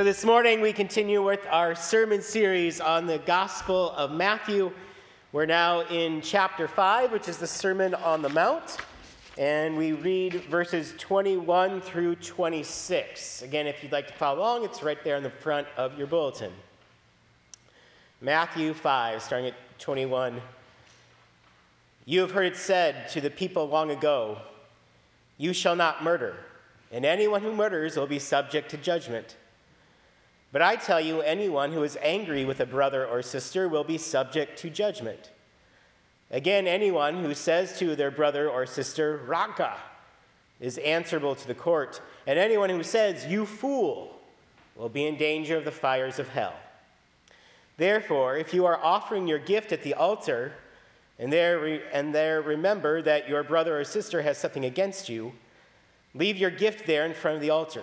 So, this morning we continue with our sermon series on the Gospel of Matthew. We're now in chapter 5, which is the Sermon on the Mount, and we read verses 21 through 26. Again, if you'd like to follow along, it's right there in the front of your bulletin. Matthew 5, starting at 21. You have heard it said to the people long ago, You shall not murder, and anyone who murders will be subject to judgment. But I tell you, anyone who is angry with a brother or sister will be subject to judgment. Again, anyone who says to their brother or sister, Raca, is answerable to the court, and anyone who says, You fool, will be in danger of the fires of hell. Therefore, if you are offering your gift at the altar, and there, re- and there remember that your brother or sister has something against you, leave your gift there in front of the altar.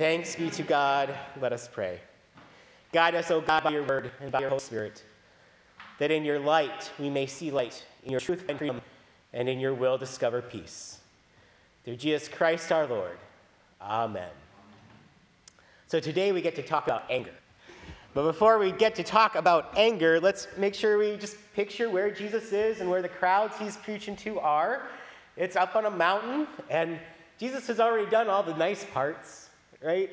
Thanks be to God. Let us pray. Guide us, O God, by your word and by your Holy Spirit, that in your light we may see light, in your truth and freedom, and in your will discover peace. Through Jesus Christ our Lord. Amen. So today we get to talk about anger. But before we get to talk about anger, let's make sure we just picture where Jesus is and where the crowds he's preaching to are. It's up on a mountain, and Jesus has already done all the nice parts right?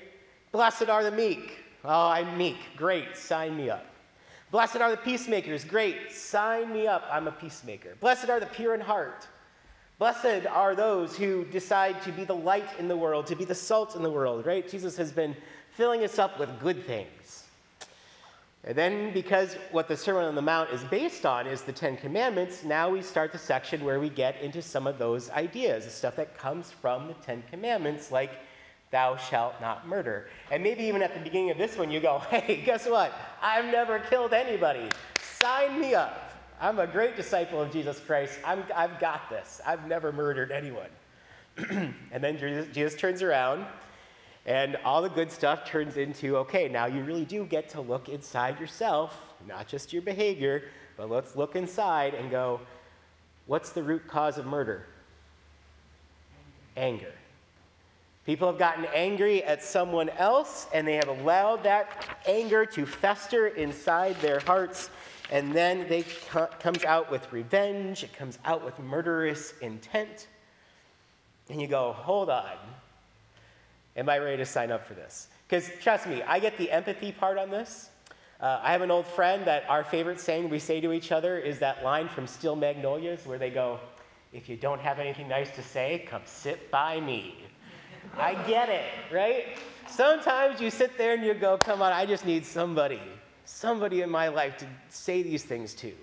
Blessed are the meek. Oh, I'm meek. Great. Sign me up. Blessed are the peacemakers. Great. Sign me up. I'm a peacemaker. Blessed are the pure in heart. Blessed are those who decide to be the light in the world, to be the salt in the world, right? Jesus has been filling us up with good things. And then, because what the Sermon on the Mount is based on is the Ten Commandments, now we start the section where we get into some of those ideas, the stuff that comes from the Ten Commandments, like thou shalt not murder. And maybe even at the beginning of this one, you go, hey, guess what? I've never killed anybody. Sign me up. I'm a great disciple of Jesus Christ. i have got this. I've never murdered anyone. and then Jesus, Jesus turns around, and all the good stuff turns into okay, now you really do get to look inside yourself, not just your behavior, but let's look inside and go, what's the root cause of murder? Anger. People have gotten angry at someone else and they have allowed that anger to fester inside their hearts and then they co- comes out with revenge, it comes out with murderous intent. And you go, "Hold on. Am I ready to sign up for this?" Cuz trust me, I get the empathy part on this. Uh, I have an old friend that our favorite saying we say to each other is that line from Steel Magnolias where they go, If you don't have anything nice to say, come sit by me. I get it, right? Sometimes you sit there and you go, come on, I just need somebody, somebody in my life to say these things to.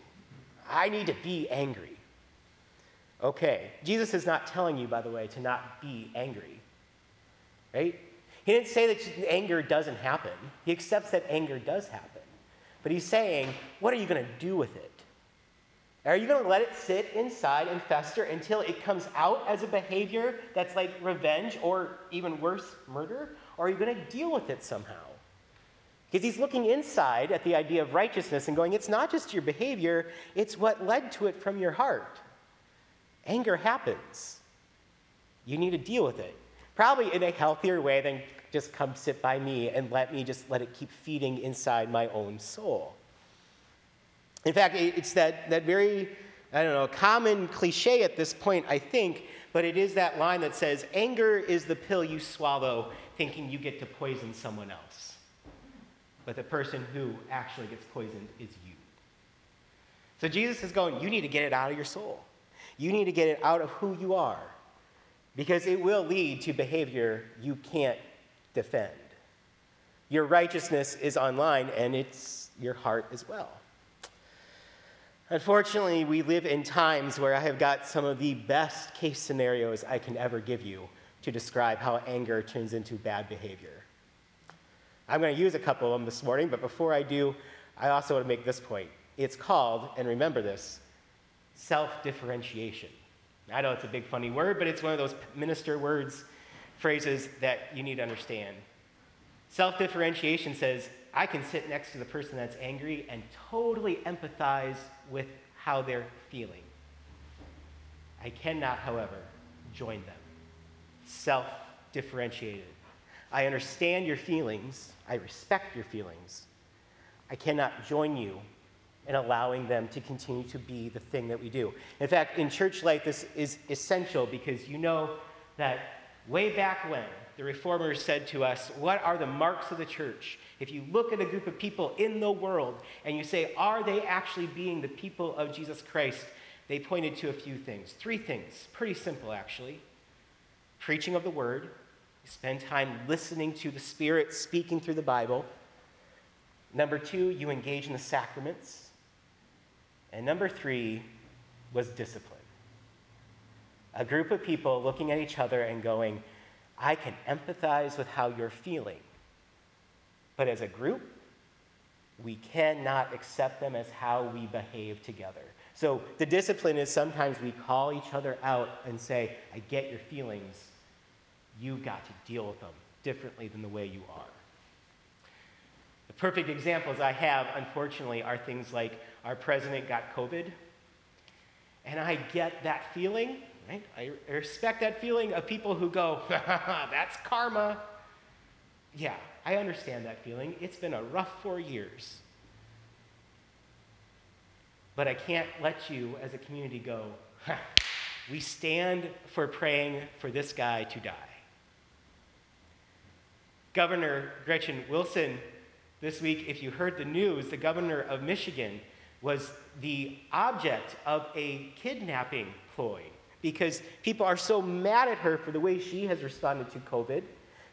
I need to be angry. Okay, Jesus is not telling you, by the way, to not be angry, right? He didn't say that anger doesn't happen. He accepts that anger does happen. But he's saying, what are you going to do with it? Are you going to let it sit inside and fester until it comes out as a behavior that's like revenge or even worse, murder? Or are you going to deal with it somehow? Because he's looking inside at the idea of righteousness and going, it's not just your behavior, it's what led to it from your heart. Anger happens. You need to deal with it. Probably in a healthier way than just come sit by me and let me just let it keep feeding inside my own soul. In fact, it's that, that very, I don't know, common cliche at this point, I think, but it is that line that says, anger is the pill you swallow thinking you get to poison someone else. But the person who actually gets poisoned is you. So Jesus is going, you need to get it out of your soul. You need to get it out of who you are because it will lead to behavior you can't defend. Your righteousness is online and it's your heart as well. Unfortunately, we live in times where I have got some of the best case scenarios I can ever give you to describe how anger turns into bad behavior. I'm going to use a couple of them this morning, but before I do, I also want to make this point. It's called, and remember this, self differentiation. I know it's a big funny word, but it's one of those minister words, phrases that you need to understand. Self differentiation says, I can sit next to the person that's angry and totally empathize with how they're feeling. I cannot, however, join them. Self differentiated. I understand your feelings, I respect your feelings. I cannot join you in allowing them to continue to be the thing that we do. In fact, in church life, this is essential because you know that way back when, the reformers said to us, What are the marks of the church? If you look at a group of people in the world and you say, Are they actually being the people of Jesus Christ? They pointed to a few things. Three things, pretty simple actually preaching of the word, you spend time listening to the Spirit speaking through the Bible. Number two, you engage in the sacraments. And number three was discipline. A group of people looking at each other and going, I can empathize with how you're feeling. But as a group, we cannot accept them as how we behave together. So the discipline is sometimes we call each other out and say, I get your feelings. You've got to deal with them differently than the way you are. The perfect examples I have, unfortunately, are things like our president got COVID. And I get that feeling, right? I respect that feeling of people who go, that's karma. Yeah, I understand that feeling. It's been a rough four years. But I can't let you as a community go, we stand for praying for this guy to die. Governor Gretchen Wilson, this week, if you heard the news, the governor of Michigan was the object of a kidnapping ploy because people are so mad at her for the way she has responded to COVID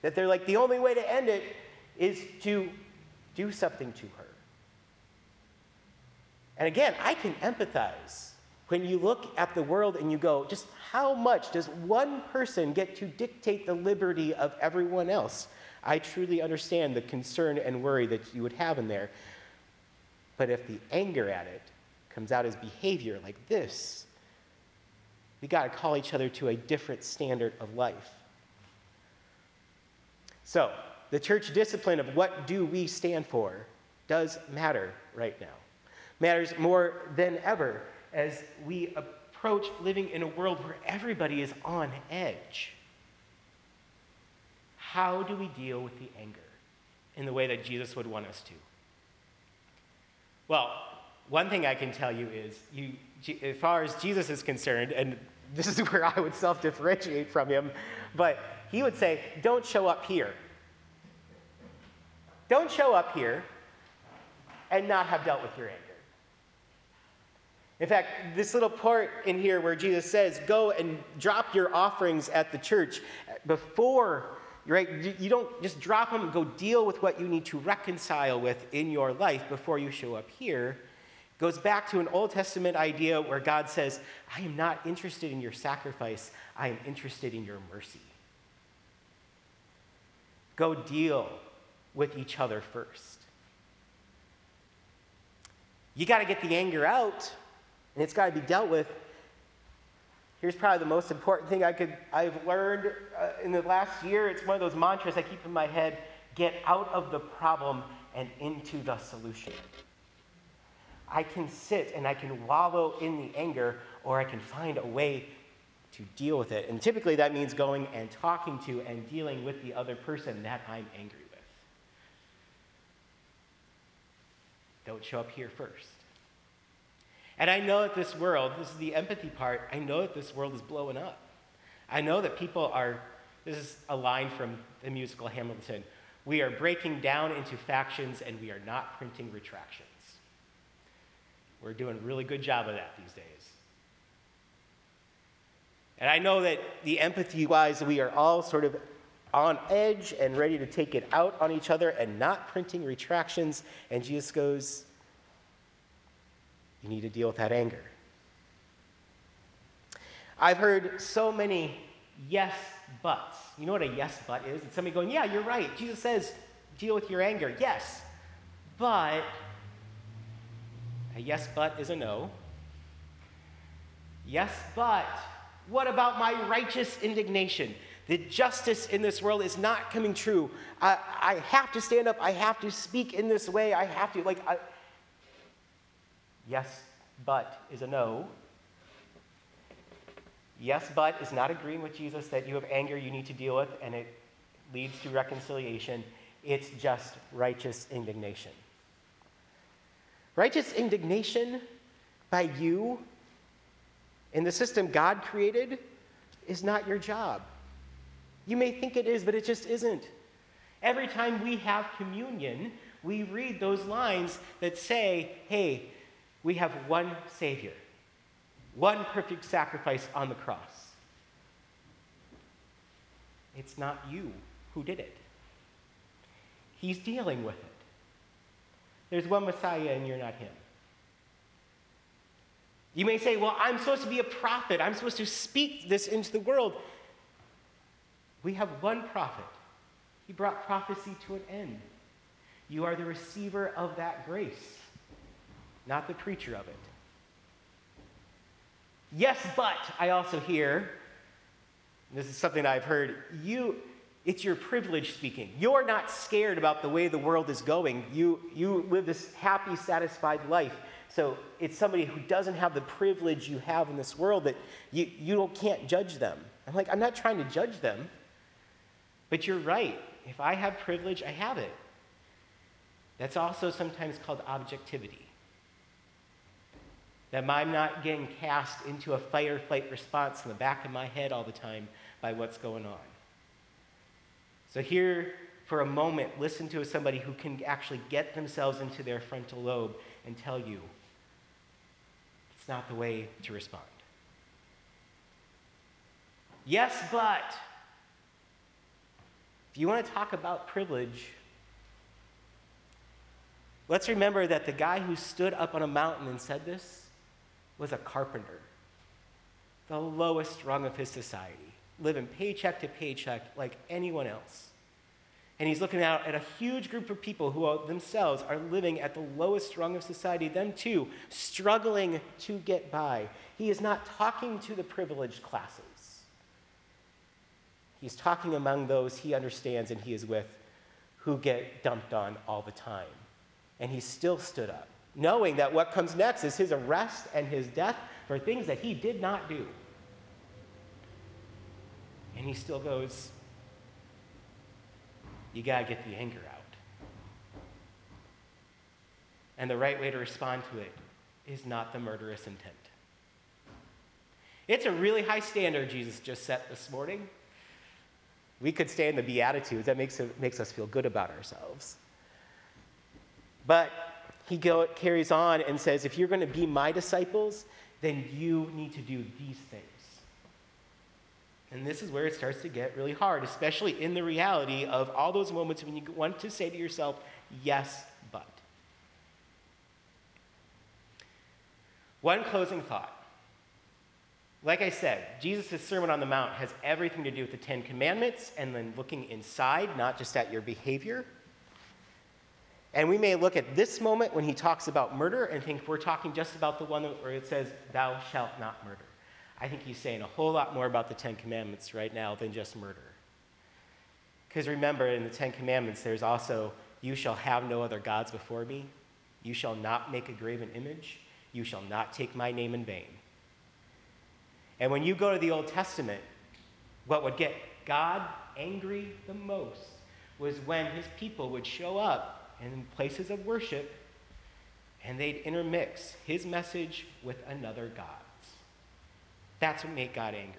that they're like, the only way to end it is to do something to her. And again, I can empathize when you look at the world and you go, just how much does one person get to dictate the liberty of everyone else? I truly understand the concern and worry that you would have in there. But if the anger at it comes out as behavior like this, we got to call each other to a different standard of life. So, the church discipline of what do we stand for does matter right now. Matters more than ever as we approach living in a world where everybody is on edge. How do we deal with the anger in the way that Jesus would want us to? Well, one thing I can tell you is, you, as far as Jesus is concerned, and this is where I would self differentiate from him, but he would say, Don't show up here. Don't show up here and not have dealt with your anger. In fact, this little part in here where Jesus says, Go and drop your offerings at the church before right? You don't just drop them, go deal with what you need to reconcile with in your life before you show up here. Goes back to an Old Testament idea where God says, I am not interested in your sacrifice, I am interested in your mercy. Go deal with each other first. You got to get the anger out, and it's got to be dealt with Here's probably the most important thing I could, I've learned uh, in the last year. It's one of those mantras I keep in my head get out of the problem and into the solution. I can sit and I can wallow in the anger, or I can find a way to deal with it. And typically that means going and talking to and dealing with the other person that I'm angry with. Don't show up here first. And I know that this world, this is the empathy part, I know that this world is blowing up. I know that people are, this is a line from the musical Hamilton. We are breaking down into factions and we are not printing retractions. We're doing a really good job of that these days. And I know that the empathy wise, we are all sort of on edge and ready to take it out on each other and not printing retractions. And Jesus goes, you need to deal with that anger. I've heard so many yes buts. You know what a yes but is? It's somebody going, Yeah, you're right. Jesus says, deal with your anger. Yes, but a yes, but is a no. Yes, but what about my righteous indignation? The justice in this world is not coming true. I, I have to stand up. I have to speak in this way. I have to, like, I... yes, but is a no. Yes, but is not agreeing with Jesus that you have anger you need to deal with and it leads to reconciliation. It's just righteous indignation. Righteous indignation by you in the system God created is not your job. You may think it is, but it just isn't. Every time we have communion, we read those lines that say, hey, we have one Savior, one perfect sacrifice on the cross. It's not you who did it, He's dealing with it. There's one Messiah, and you're not Him. You may say, Well, I'm supposed to be a prophet. I'm supposed to speak this into the world. We have one prophet. He brought prophecy to an end. You are the receiver of that grace, not the preacher of it. Yes, but I also hear, this is something I've heard, you it's your privilege speaking. You're not scared about the way the world is going. You, you live this happy, satisfied life. So it's somebody who doesn't have the privilege you have in this world that you, you don't, can't judge them. I'm like, I'm not trying to judge them. But you're right. If I have privilege, I have it. That's also sometimes called objectivity. That I'm not getting cast into a fight or flight response in the back of my head all the time by what's going on. So, here for a moment, listen to somebody who can actually get themselves into their frontal lobe and tell you it's not the way to respond. Yes, but if you want to talk about privilege, let's remember that the guy who stood up on a mountain and said this was a carpenter, the lowest rung of his society, living paycheck to paycheck like anyone else. And he's looking out at a huge group of people who are themselves are living at the lowest rung of society, them too, struggling to get by. He is not talking to the privileged classes. He's talking among those he understands and he is with who get dumped on all the time. And he still stood up, knowing that what comes next is his arrest and his death for things that he did not do. And he still goes, you got to get the anger out. And the right way to respond to it is not the murderous intent. It's a really high standard Jesus just set this morning. We could stay in the Beatitudes. That makes, it, makes us feel good about ourselves. But he go, carries on and says, if you're going to be my disciples, then you need to do these things. And this is where it starts to get really hard, especially in the reality of all those moments when you want to say to yourself, yes, but. One closing thought. Like I said, Jesus' Sermon on the Mount has everything to do with the Ten Commandments and then looking inside, not just at your behavior. And we may look at this moment when he talks about murder and think we're talking just about the one where it says, Thou shalt not murder. I think he's saying a whole lot more about the Ten Commandments right now than just murder. Because remember, in the Ten Commandments, there's also, You shall have no other gods before me. You shall not make a graven image. You shall not take my name in vain. And when you go to the Old Testament, what would get God angry the most was when his people would show up in places of worship and they'd intermix his message with another God. That's what made God angry.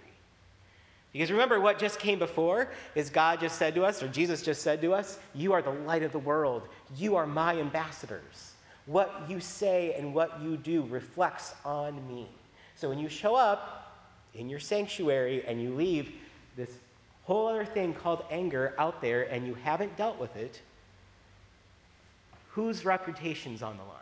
Because remember, what just came before is God just said to us, or Jesus just said to us, You are the light of the world. You are my ambassadors. What you say and what you do reflects on me. So when you show up in your sanctuary and you leave this whole other thing called anger out there and you haven't dealt with it, whose reputation's on the line?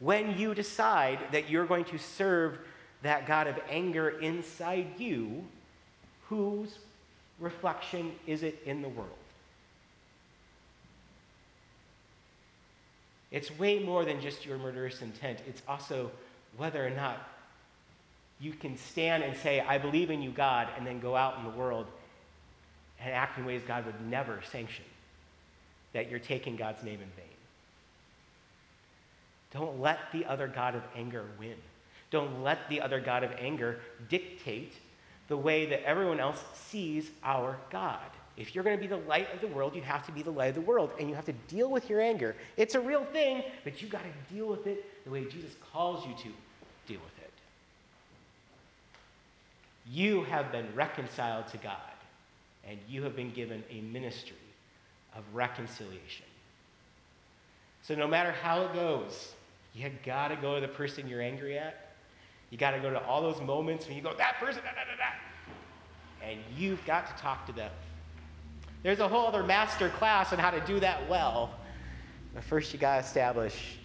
when you decide that you're going to serve that God of anger inside you, whose reflection is it in the world? It's way more than just your murderous intent. It's also whether or not you can stand and say, I believe in you, God, and then go out in the world and act in ways God would never sanction, that you're taking God's name in vain. Don't let the other God of anger win. Don't let the other God of anger dictate the way that everyone else sees our God. If you're going to be the light of the world, you have to be the light of the world, and you have to deal with your anger. It's a real thing, but you got to deal with it the way Jesus calls you to deal with it. You have been reconciled to God, and you have been given a ministry of reconciliation. So, no matter how it goes, you got to go to the person you're angry at. You got to go to all those moments when you go, that person, da, da, da, da. And you've got to talk to them. There's a whole other master class on how to do that well. But first, you got to establish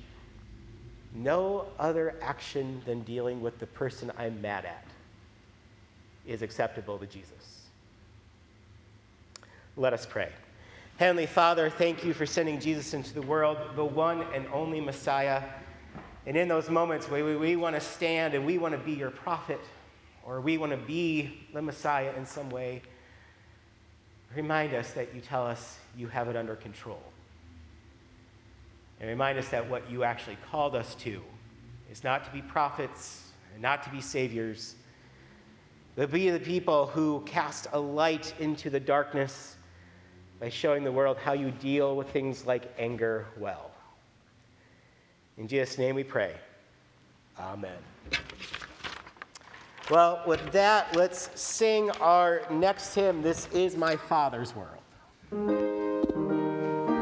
no other action than dealing with the person I'm mad at is acceptable to Jesus. Let us pray. Heavenly Father, thank you for sending Jesus into the world, the one and only Messiah. And in those moments where we, we want to stand and we want to be your prophet, or we want to be the Messiah in some way, remind us that you tell us you have it under control. And remind us that what you actually called us to is not to be prophets and not to be saviors, but be the people who cast a light into the darkness by showing the world how you deal with things like anger well. In Jesus' name we pray. Amen. Well, with that, let's sing our next hymn. This is my Father's world.